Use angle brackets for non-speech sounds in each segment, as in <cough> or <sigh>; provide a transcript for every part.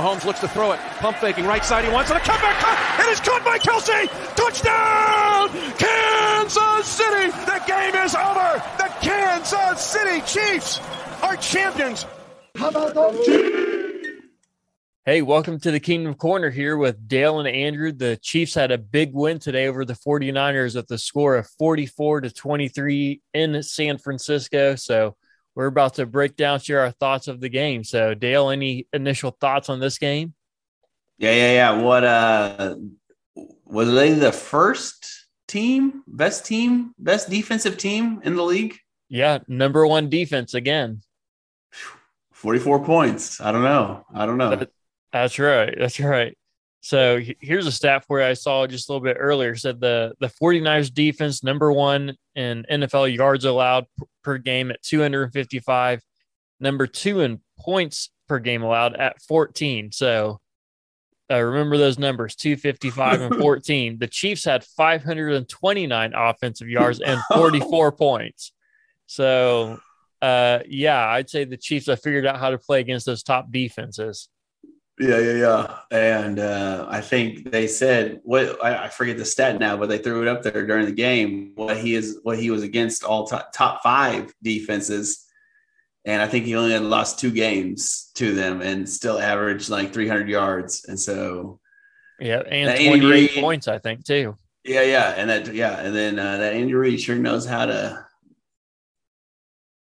Mahomes looks to throw it. Pump faking right side. He wants it. A comeback. It is caught by Kelce. Touchdown! Kansas City. The game is over. The Kansas City Chiefs are champions. How about those Chiefs? Hey, welcome to the Kingdom Corner here with Dale and Andrew. The Chiefs had a big win today over the 49ers at the score of 44 to 23 in San Francisco. So we're about to break down, share our thoughts of the game. So, Dale, any initial thoughts on this game? Yeah, yeah, yeah. What uh was they the first team, best team, best defensive team in the league? Yeah, number one defense again. 44 points. I don't know. I don't know. That, that's right. That's right. So here's a stat for you I saw just a little bit earlier. Said the the 49ers defense number one in NFL yards allowed per game at 255, number two in points per game allowed at 14. So uh, remember those numbers 255 and <laughs> 14. The Chiefs had 529 offensive yards and <laughs> 44 points. So uh, yeah, I'd say the Chiefs have figured out how to play against those top defenses. Yeah, yeah, yeah. And uh, I think they said what I, I, forget the stat now, but they threw it up there during the game. What he is, what he was against all top, top five defenses, and I think he only had lost two games to them, and still averaged like 300 yards. And so, yeah, and 28 Reed, points, I think too. Yeah, yeah, and that yeah, and then uh, that Andy Reid sure knows how to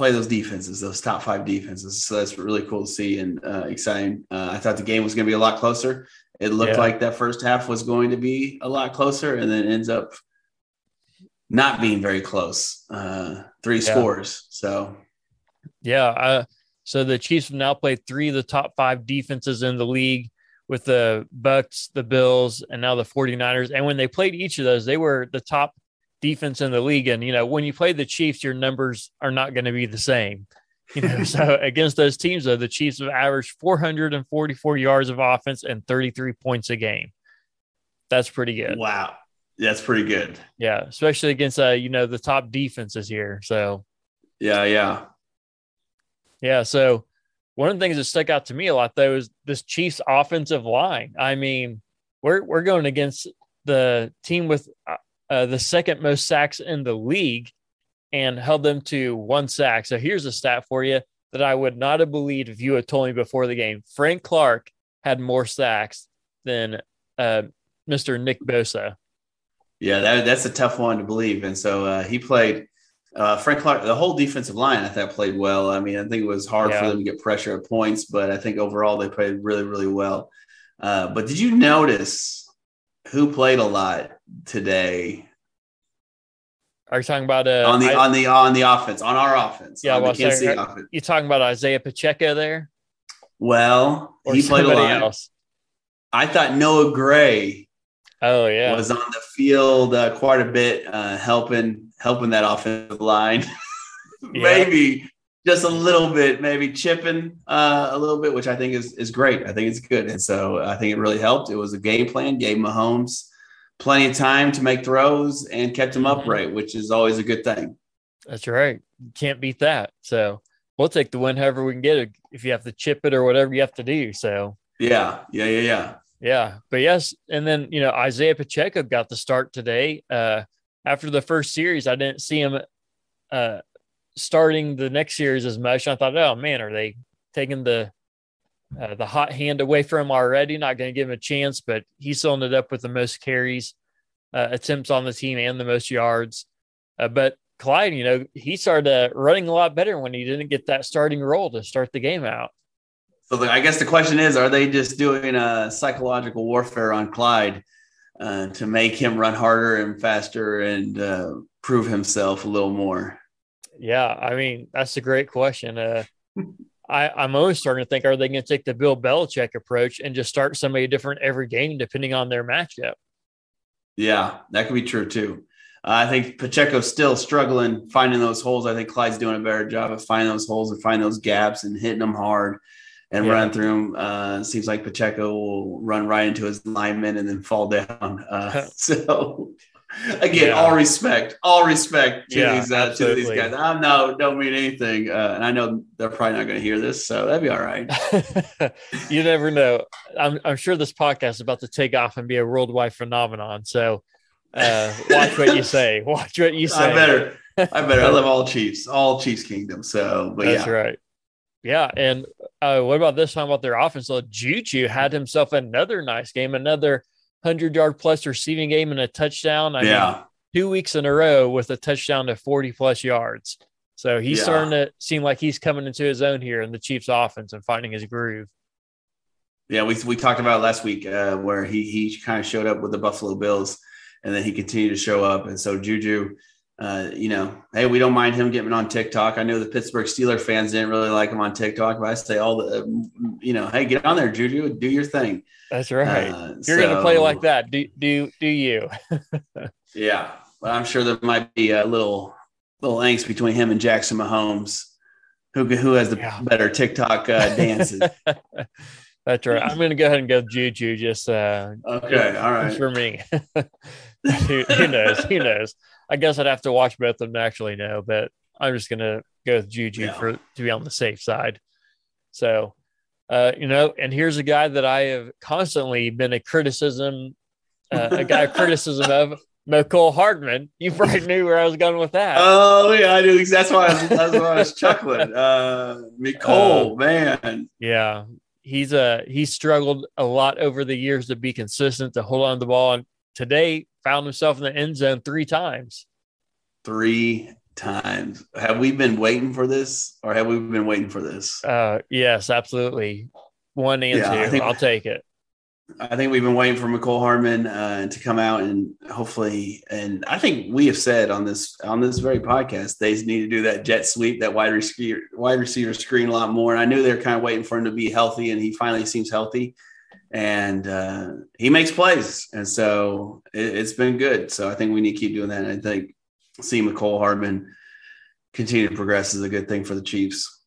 play those defenses, those top five defenses. So that's really cool to see and uh, exciting. Uh, I thought the game was going to be a lot closer. It looked yeah. like that first half was going to be a lot closer, and then ends up not being very close. Uh, three yeah. scores. So, yeah. Uh, so the Chiefs have now played three of the top five defenses in the league with the Bucs, the Bills, and now the 49ers. And when they played each of those, they were the top defense in the league. And, you know, when you play the Chiefs, your numbers are not going to be the same. You know, so <laughs> against those teams, though, the Chiefs have averaged 444 yards of offense and 33 points a game. That's pretty good. Wow. That's pretty good. Yeah. Especially against, uh, you know, the top defenses here. So, yeah, yeah. Yeah. So, one of the things that stuck out to me a lot, though, is this Chiefs offensive line. I mean, we're, we're going against the team with uh, the second most sacks in the league and held them to one sack. So here's a stat for you that I would not have believed if you had told me before the game. Frank Clark had more sacks than uh, Mr. Nick Bosa. Yeah, that, that's a tough one to believe. And so uh, he played. Uh, Frank Clark, the whole defensive line, I thought played well. I mean, I think it was hard yeah. for them to get pressure at points, but I think overall they played really, really well. Uh, but did you notice who played a lot today. Are you talking about uh, on the I, on the on the offense on our offense? Yeah, well, sorry, offense. You talking about Isiah Pacheco there? Well, or he played a lot. Else? I thought Noah Gray. Oh yeah, was on the field uh, quite a bit, uh, helping helping that offensive line. <laughs> maybe just a little bit, maybe chipping uh, a little bit, which I think is is great. I think it's good, and so I think it really helped. It was a game plan, gave Mahomes plenty of time to make throws and kept him mm-hmm. upright, which is always a good thing. That's right. can't beat that. So we'll take the win however we can get it. If you have to chip it or whatever you have to do. So yeah, yeah, yeah, yeah. Yeah. But yes, and then you know, Isiah Pacheco got the start today. Uh after the first series, I didn't see him uh starting the next series as much. I thought, oh man, are they taking the uh, the hot hand away from him already. Not going to give him a chance, but he still ended up with the most carries, uh, attempts on the team, and the most yards. Uh, but Clyde, you know, he started uh, running a lot better when he didn't get that starting role to start the game out. So the, I guess the question is, are they just doing a psychological warfare on Clyde uh, to make him run harder and faster and uh, prove himself a little more? Yeah, I mean that's a great question. <laughs> I, am always starting to think, are they going to take the Bill Belichick approach and just start somebody different every game depending on their matchup? Yeah, that could be true too. Uh, I think Pacheco's still struggling finding those holes. I think Clyde's doing a better job of finding those holes and finding those gaps and hitting them hard and yeah. running through them. Uh, seems like Pacheco will run right into his lineman and then fall down. Uh, <laughs> <laughs> so <laughs> Again, Yeah. all respect, all respect to Yeah, these uh, to these guys. I know don't mean anything, uh, and I know they're probably not going to hear this, so that'd be all right. <laughs> you never know. I'm, I'm sure this podcast is about to take off and be a worldwide phenomenon. So uh, watch what you say. <laughs> Watch what you say. I better, I better. I love all Chiefs, all Chiefs Kingdom. So, but That's yeah, right. Yeah. And uh, what about this time about their offense? So Juju had himself another nice game, another 100 yard plus receiving game and a touchdown. I mean, yeah, two weeks in a row with a touchdown to 40 plus yards. So he's Yeah. starting to seem like he's coming into his own here in the Chiefs offense and finding his groove. yeah. We we talked about last week uh, where he he kind of showed up with the Buffalo Bills, and then he continued to show up, and so Juju. Uh, you know, hey, we don't mind him getting on TikTok. I know the Pittsburgh Steeler fans didn't really like him on TikTok, but I say all the, you know, hey, get on there, Juju, do your thing. That's right. Uh, You're going to play like that. Do, do, do you? <laughs> Yeah, but I'm sure there might be a little little angst between him and Jackson Mahomes, who who has the Yeah. better TikTok uh, <laughs> dances. That's right. I'm going to go ahead and go Juju just, uh, okay, all right for me. <laughs> who, who knows? Who knows? I guess I'd have to watch both of them to actually know, but I'm just going to go with Juju Yeah. for to be on the safe side. So, uh, you know, and here's a guy that I have constantly been a criticism, uh, a guy of criticism of Mecole Hardman. You probably knew where I was going with that. Oh yeah, I do. That's why I was, that's why I was chuckling. <laughs> Uh, Mecole, man. Yeah, he's uh he's struggled a lot over the years to be consistent to hold on to the ball, and today found himself in the end zone three times. Three times. Have we been waiting for this, or have we been waiting for this? Uh, yes, absolutely, one and Yeah, two. think- I'll take it. I think we've been waiting for Mecole Hardman uh, to come out and hopefully, and I think we have said on this on this very podcast they need to do that jet sweep, that wide receiver wide receiver screen a lot more. And I knew they were kind of waiting for him to be healthy, and he finally seems healthy, and uh, he makes plays, and so it, it's been good. So I think we need to keep doing that. And I think seeing Mecole Hardman continue to progress is a good thing for the Chiefs.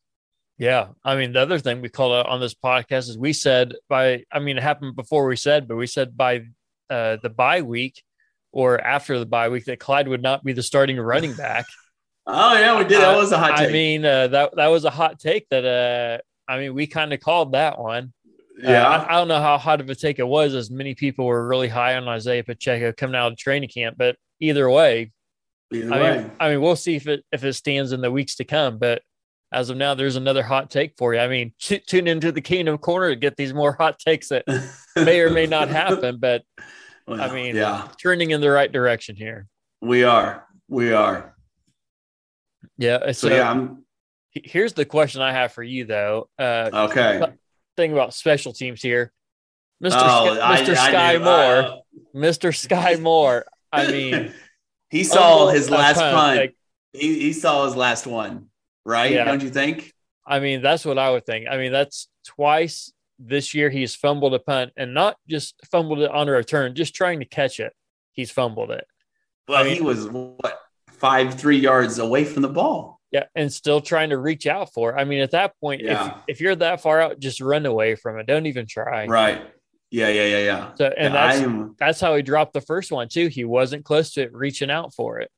Yeah, I mean the other thing we called out on this podcast is we said by I mean it happened before we said, but we said by uh, the bye week or after the bye week that Clyde would not be the starting running back. <laughs> Oh yeah, we did. That was a hot take. I mean uh, that that was a hot take that uh I mean we kind of called that one. Uh, yeah. I, I don't know how hot of a take it was, as many people were really high on Isiah Pacheco coming out of training camp. But either way, Either I way. mean, I mean, we'll see if it if it stands in the weeks to come. But as of now, there's another hot take for you. I mean, t- tune into the Kingdom Corner to get these more <laughs> hot takes that <laughs> may or may not happen. But Well, I mean, yeah, trending in the right direction here. we are. We are. Yeah. So, So, yeah, I'm here's the question I have for you, though. Uh, okay. Thing about special teams here, Mister Oh, I- Mister I Sky knew- Moore, uh, Mister Sky <laughs> Moore. I mean, he saw his last punt, punt. like, he, he saw his last one, right? Yeah. Don't you think? I mean, that's what I would think. I mean, that's twice this year he's fumbled a punt and not just fumbled it on a return, just trying to catch it. He's fumbled it. Well, I mean- he was what five, three yards away from the ball. Yeah. And still trying to reach out for it. I mean, at that point, Yeah. if, if you're that far out, just run away from it. Don't even try. Right. Yeah, yeah, yeah, yeah. So, and Yeah, that's, I'm, that's how he dropped the first one, too. He wasn't close to it, reaching out for it.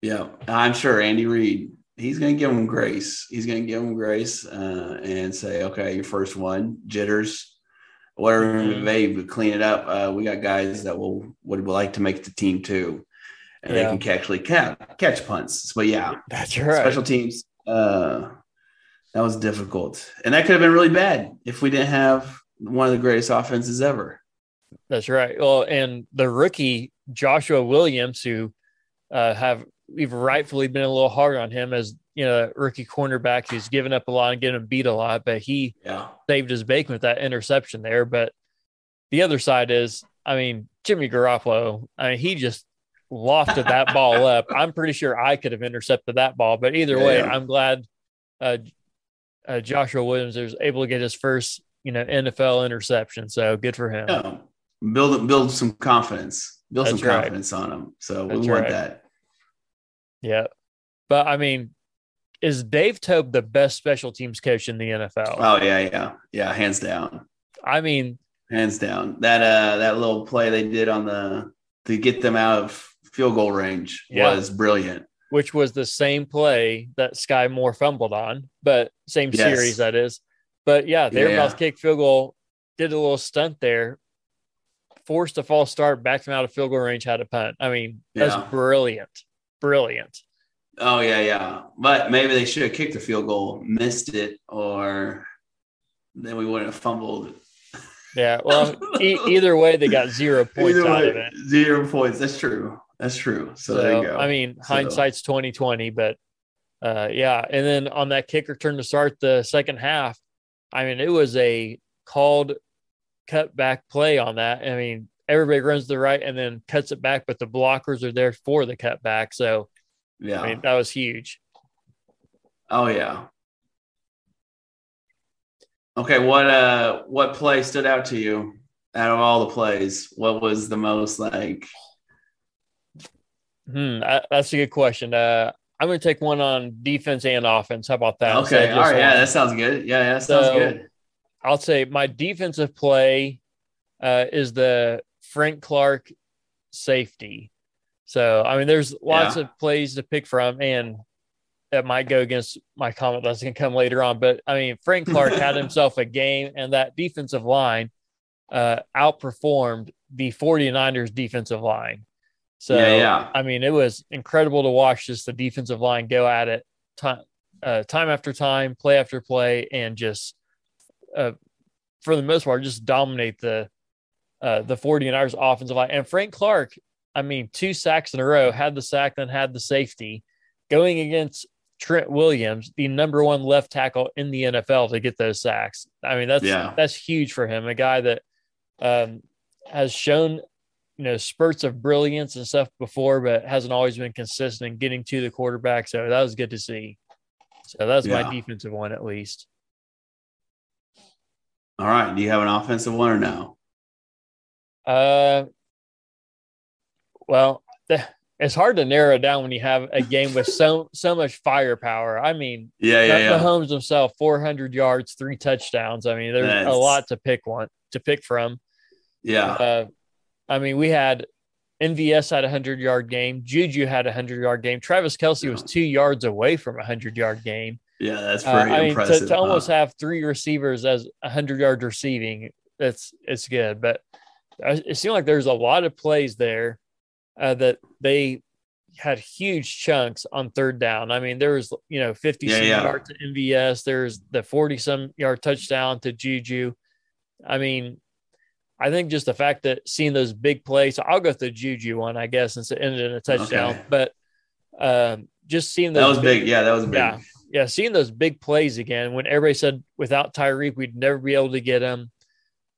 yeah, I'm sure Andy Reid, he's going to give him grace. He's going to give him grace uh, and say, okay, your first one, jitters, whatever Mhm. they but clean it up. Uh, we got guys that will would like to make the team too, and Yeah. they can actually catch catch punts. But yeah, That's right. special teams. Uh, that was difficult, and that could have been really bad if we didn't have one of the greatest offenses ever. That's right. Well, and the rookie Joshua Williams, who uh, have we've rightfully been a little hard on him as you know rookie cornerback who's given up a lot and getting beat a lot, but he Yeah, saved his bacon with that interception there. But the other side is, I mean, Jimmy Garoppolo. I mean, he just lofted that ball up. <laughs> I'm pretty sure I could have intercepted that ball, but either way, Yeah. I'm glad uh, uh, Joshua Williams was able to get his first you know NFL interception. So good for him. yeah. Build build some confidence. Build some That's right. confidence on him. So That's we want right. that. Yeah. But I mean, is Dave Toub the best special teams coach in the NFL? Oh yeah, yeah, yeah. Hands down. I mean, hands down. That uh that little play they did on the to get them out of field goal range Yeah. was brilliant. which was the same play that Sky Moore fumbled on, but same Yes. series that is. But yeah, they were Yeah, yeah. kick field goal, did a little stunt there, forced a false start, backed him out of field goal range, had a punt. I mean, that's Yeah. brilliant. Brilliant. Oh yeah, yeah. But maybe they should have kicked the field goal, missed it, or then we wouldn't have fumbled. Yeah. Well, e- either way, they got zero <laughs> points out of it. Zero points. That's true. That's true. So, So, there you go. I mean, So- hindsight's twenty twenty, but uh, yeah. And then on that kick return to start the second half, I mean, it was a called cut back play on that. I mean, everybody runs to the right and then cuts it back, but the blockers are there for the cut back. So yeah. I mean, that was huge. oh yeah. Okay, what uh what play stood out to you out of all the plays? What was the most like Hmm, that's a good question. Uh, I'm going to take one on defense and offense. How about that? Okay, all just yeah, that sounds good. Yeah, yeah, that sounds So- good. I'll say my defensive play uh, is the Frank Clark safety. So, I mean, there's lots Yeah. of plays to pick from, and that might go against my comment that's going to come later on. But I mean, Frank Clark had <laughs> himself a game, and that defensive line uh, outperformed the 49ers defensive line. So, yeah, yeah. I mean, it was incredible to watch just the defensive line go at it time, uh, time after time, play after play, and just uh, for the most part, just dominate the uh, the 49ers offensive line. And Frank Clark, I mean, two sacks in a row, had the sack, then had the safety, going against Trent Williams, the number one left tackle in the NFL, to get those sacks. I mean, that's Yeah. that's huge for him. A guy that um, has shown you know spurts of brilliance and stuff before, but hasn't always been consistent in getting to the quarterback. So that was good to see. So that's Yeah. my defensive one at least. All right. Do you have an offensive one or no? Uh, well, the, <laughs> it's hard to narrow it down when you have a game with so so much firepower. I mean, Yeah, yeah, yeah. Mahomes himself, 400 yards, three touchdowns. I mean, there's a lot to pick one to pick from. Yeah. Uh, I mean, we had MVS had a hundred yard game. Juju had a hundred yard game. Travis Kelce was two yards away from a hundred yard game. Yeah, that's Uh, pretty I mean, to, impressive. to almost huh? have three receivers as a hundred yard receiving, it's it's good. But it seemed like there's a lot of plays there uh, that they had huge chunks on third down. I mean, there was you know 50 Yeah, some yeah. yards to MVS. There's the 40 some yard touchdown to Juju. I mean, I think just the fact that seeing those big plays. I'll go with the Juju one, I guess, since it ended in a touchdown. Okay. But um, just seeing those that was big. Yeah, that was big. Yeah. yeah, seeing those big plays again when everybody said without Tyreek we'd never be able to get him.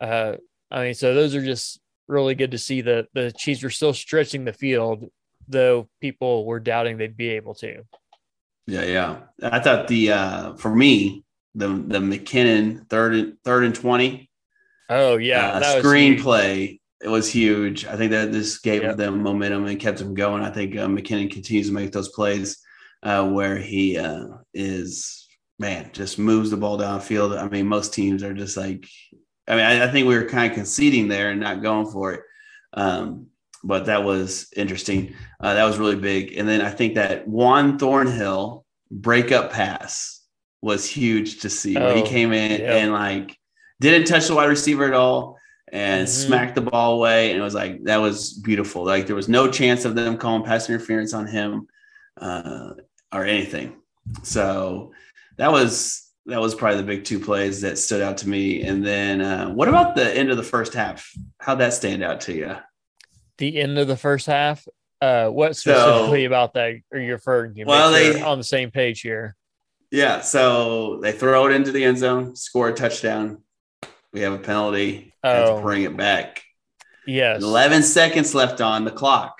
Uh, I mean, so those are just really good to see that the Chiefs are still stretching the field, though people were doubting they'd be able to. Yeah, yeah. I thought the uh for me, the the McKinnon third and third and twenty Oh yeah, uh, that was huge. screenplay. It was huge. I think that this gave Yep. them momentum and kept them going. I think uh, McKinnon continues to make those plays uh, where he uh, is man just moves the ball downfield. I mean, most teams are just like. I mean, I, I think we were kind of conceding there and not going for it. Um, but that was interesting. Uh, that was really big. And then I think that Juan Thornhill breakup pass was huge to see. where he Oh, came in yeah. and like didn't touch the wide receiver at all and Mhm. smacked the ball away. And it was like that was beautiful. Like there was no chance of them calling pass interference on him uh, or anything. So that was that was probably the big two plays that stood out to me. And then uh, what about the end of the first half? How'd that stand out to you? The end of the first half. Uh, what So- specifically about that are you referring to? Well, Make sure they- on the same page here. Yeah, so they throw it into the end zone, score a touchdown. We have a penalty. Have to Oh. bring it back. Yes. 11 seconds left on the clock.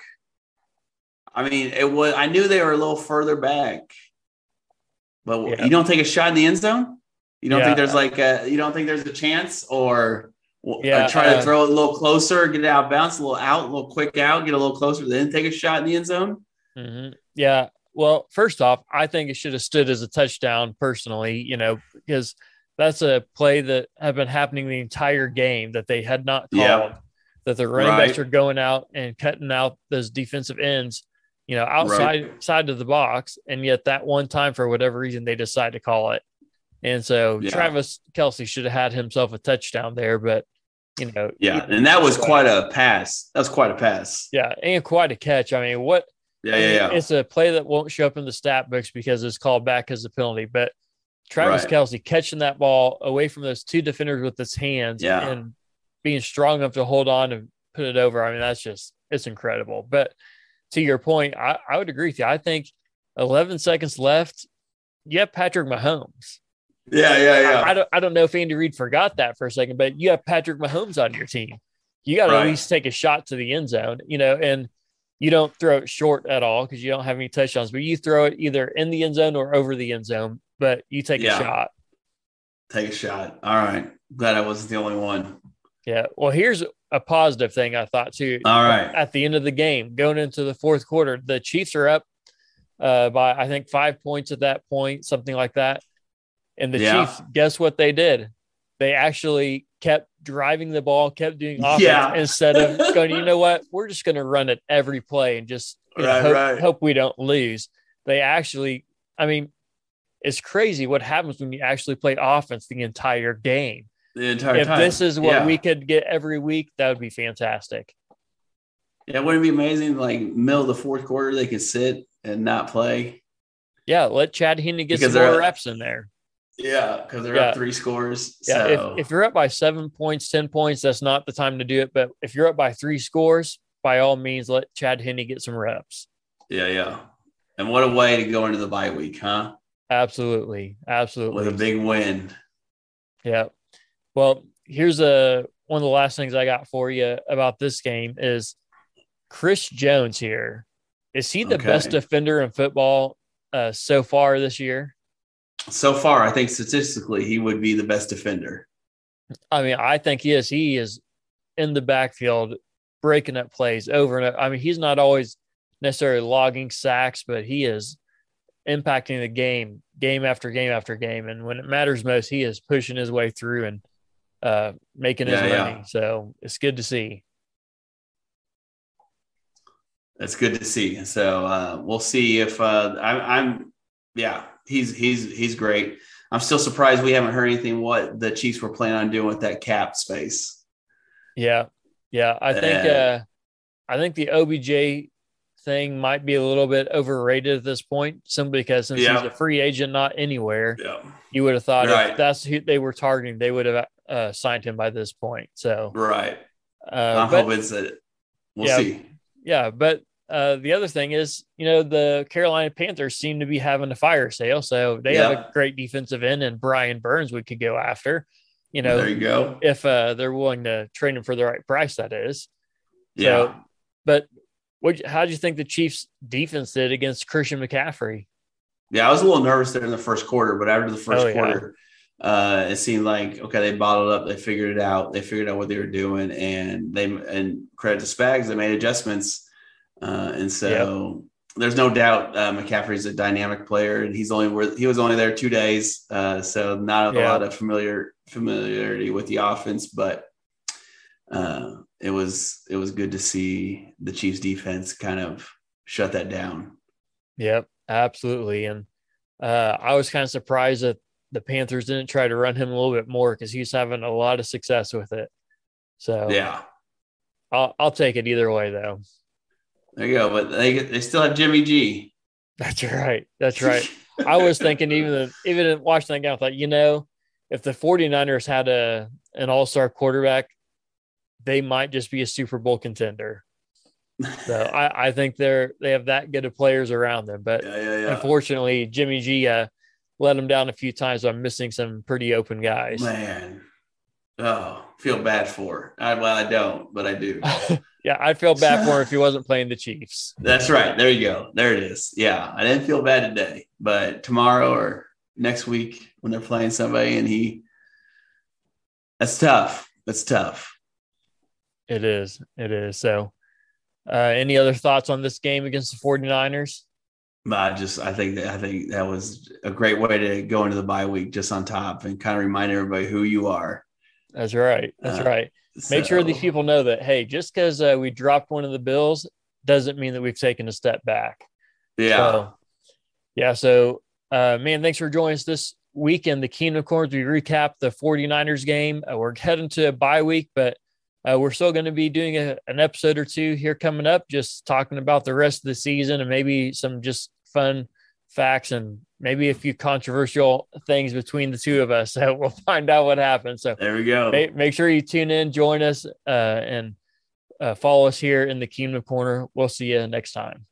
I mean, it was. I knew they were a little further back, but Yeah. you don't take a shot in the end zone. You don't Yeah. think there's like a. You don't think there's a chance, or uh, Yeah, try uh, to throw it a little closer, get it out bounce, a little out, a little quick out, get a little closer, then take a shot in the end zone. hmm Yeah. Well, first off, I think it should have stood as a touchdown personally, you know, because that's a play that had been happening the entire game that they had not called. Yeah. that the running Right. backs are going out and cutting out those defensive ends, you know, outside side of the box, and yet that one time for whatever reason they decide to call it. And so Yeah. Travis Kelce should have had himself a touchdown there, but you know, Yeah, and that was quite a pass. That's quite a pass. yeah, and quite a catch. I mean, what Yeah, yeah, yeah. It's a play that won't show up in the stat books because it's called back as a penalty. But Travis Right. Kelce catching that ball away from those two defenders with his hands Yeah. and being strong enough to hold on and put it over. I mean, that's just it's incredible. But to your point, I, I would agree with you. I think 11 seconds left. You have Patrick Mahomes. Yeah, yeah, yeah. I, I don't I don't know if Andy Reid forgot that for a second, but you have Patrick Mahomes on your team. You got to at least take a shot to the end zone, you know, and you don't throw it short at all because you don't have any touchdowns, but you throw it either in the end zone or over the end zone, but you take Yeah. a shot. Take a shot. All right. Glad I wasn't the only one. Yeah. Well, here's a positive thing I thought too. All right. At the end of the game, going into the fourth quarter, the Chiefs are up uh, by I think five points at that point, something like that. And the Yeah. Chiefs, guess what they did? They actually kept driving the ball, kept doing offense Yeah. instead of going, you know what, we're just going to run it every play and just you know, hope, right. hope we don't lose. They actually, I mean, it's crazy what happens when you actually play offense the entire game. The entire time. if time. this is what Yeah. we could get every week, that would be fantastic. Yeah, wouldn't it be amazing? Like middle of the fourth quarter, they could sit and not play. Yeah, let Chad Henne get Because some more reps in there. Yeah, because they're Yeah. up three scores. Yeah, so if, if you're up by seven points, 10 points, that's not the time to do it. But if you're up by three scores, by all means, let Chad Henne get some reps. yeah, yeah. And what a way to go into the bye week, huh? Absolutely. Absolutely. With a big win. Yeah. Well, here's a one of the last things I got for you about this game is Chris Jones here. Is he the Okay. best defender in football uh, so far this year? So far, I think statistically, he would be the best defender. I mean, I think he is. He is in the backfield breaking up plays over and over. I mean, he's not always necessarily logging sacks, but he is impacting the game game after game after game. And when it matters most, he is pushing his way through and uh, making his Yeah, yeah. money. So it's good to see. That's good to see. So uh, we'll see if uh, I, I'm. Yeah, he's he's he's great. I'm still surprised we haven't heard anything what the Chiefs were planning on doing with that cap space. Yeah. Yeah. I think Uh, uh I think the OBJ thing might be a little bit overrated at this point, simply because since Yeah. he's a free agent, not anywhere, Yeah. you would have thought Right. if that's who they were targeting, they would have uh, signed him by this point. So, Right. uh, I'm but, hoping that we'll Yeah. see. yeah, but uh, the other thing is, you know, the Carolina Panthers seem to be having a fire sale, so they have a great defensive end, and Brian Burns we could go after. You know, there you go. if uh, they're willing to trade him for the right price, that is. Yeah. So, but what? How do you think the Chiefs' defense did against Christian McCaffrey? Yeah, I was a little nervous there in the first quarter, but after the first Oh, yeah. quarter, uh, it seemed like okay, they bottled up, they figured it out, they figured out what they were doing, and they and credit to Spags, they made adjustments, uh, and so there's no doubt uh, McCaffrey's a dynamic player, and he's only worth, he was only there two days, uh, so not a Yeah. lot of familiar familiarity with the offense, but uh, it was it was good to see the Chiefs defense kind of shut that down. Yep, absolutely. And uh, I was kind of surprised that the Panthers didn't try to run him a little bit more because he's having a lot of success with it. So Yeah. I'll I'll take it either way though. There you go. But they they still have Jimmy G. That's right. That's right. I was thinking even even watching that game, I thought, you know, if the 49ers had a an all-star quarterback, they might just be a Super Bowl contender. So I, I think they're they have that good of players around them. But yeah, yeah, yeah. unfortunately, Jimmy G uh, let him down a few times So I'm missing some pretty open guys. Man. Oh, feel bad for. I, well, I don't, but I do. <laughs> yeah, I'd feel bad for him if he <laughs> wasn't playing the Chiefs. That's right. There you go. There it is. Yeah, I didn't feel bad today, but tomorrow or next week when they're playing somebody and he, that's tough. That's tough. It is. It is. So, uh, any other thoughts on this game against the 49ers? I just, I think that I think that was a great way to go into the bye week just on top and kind of remind everybody who you are. That's right. That's Uh, right. make sure these people know that hey, just because uh, we dropped one of the bills doesn't mean that we've taken a step back. Yeah. So, yeah. So, uh, man, thanks for joining us this week in the Kingdom Corners. We recap the 49ers game. Uh, we're heading to a bye week, but uh, we're still going to be doing a, an episode or two here coming up, just talking about the rest of the season and maybe some just fun facts and maybe a few controversial things between the two of us. <laughs> So we'll find out what happens. So there we go. Make, make sure you tune in, join us, uh, and uh, follow us here in the Kingdom Corner. We'll see you next time.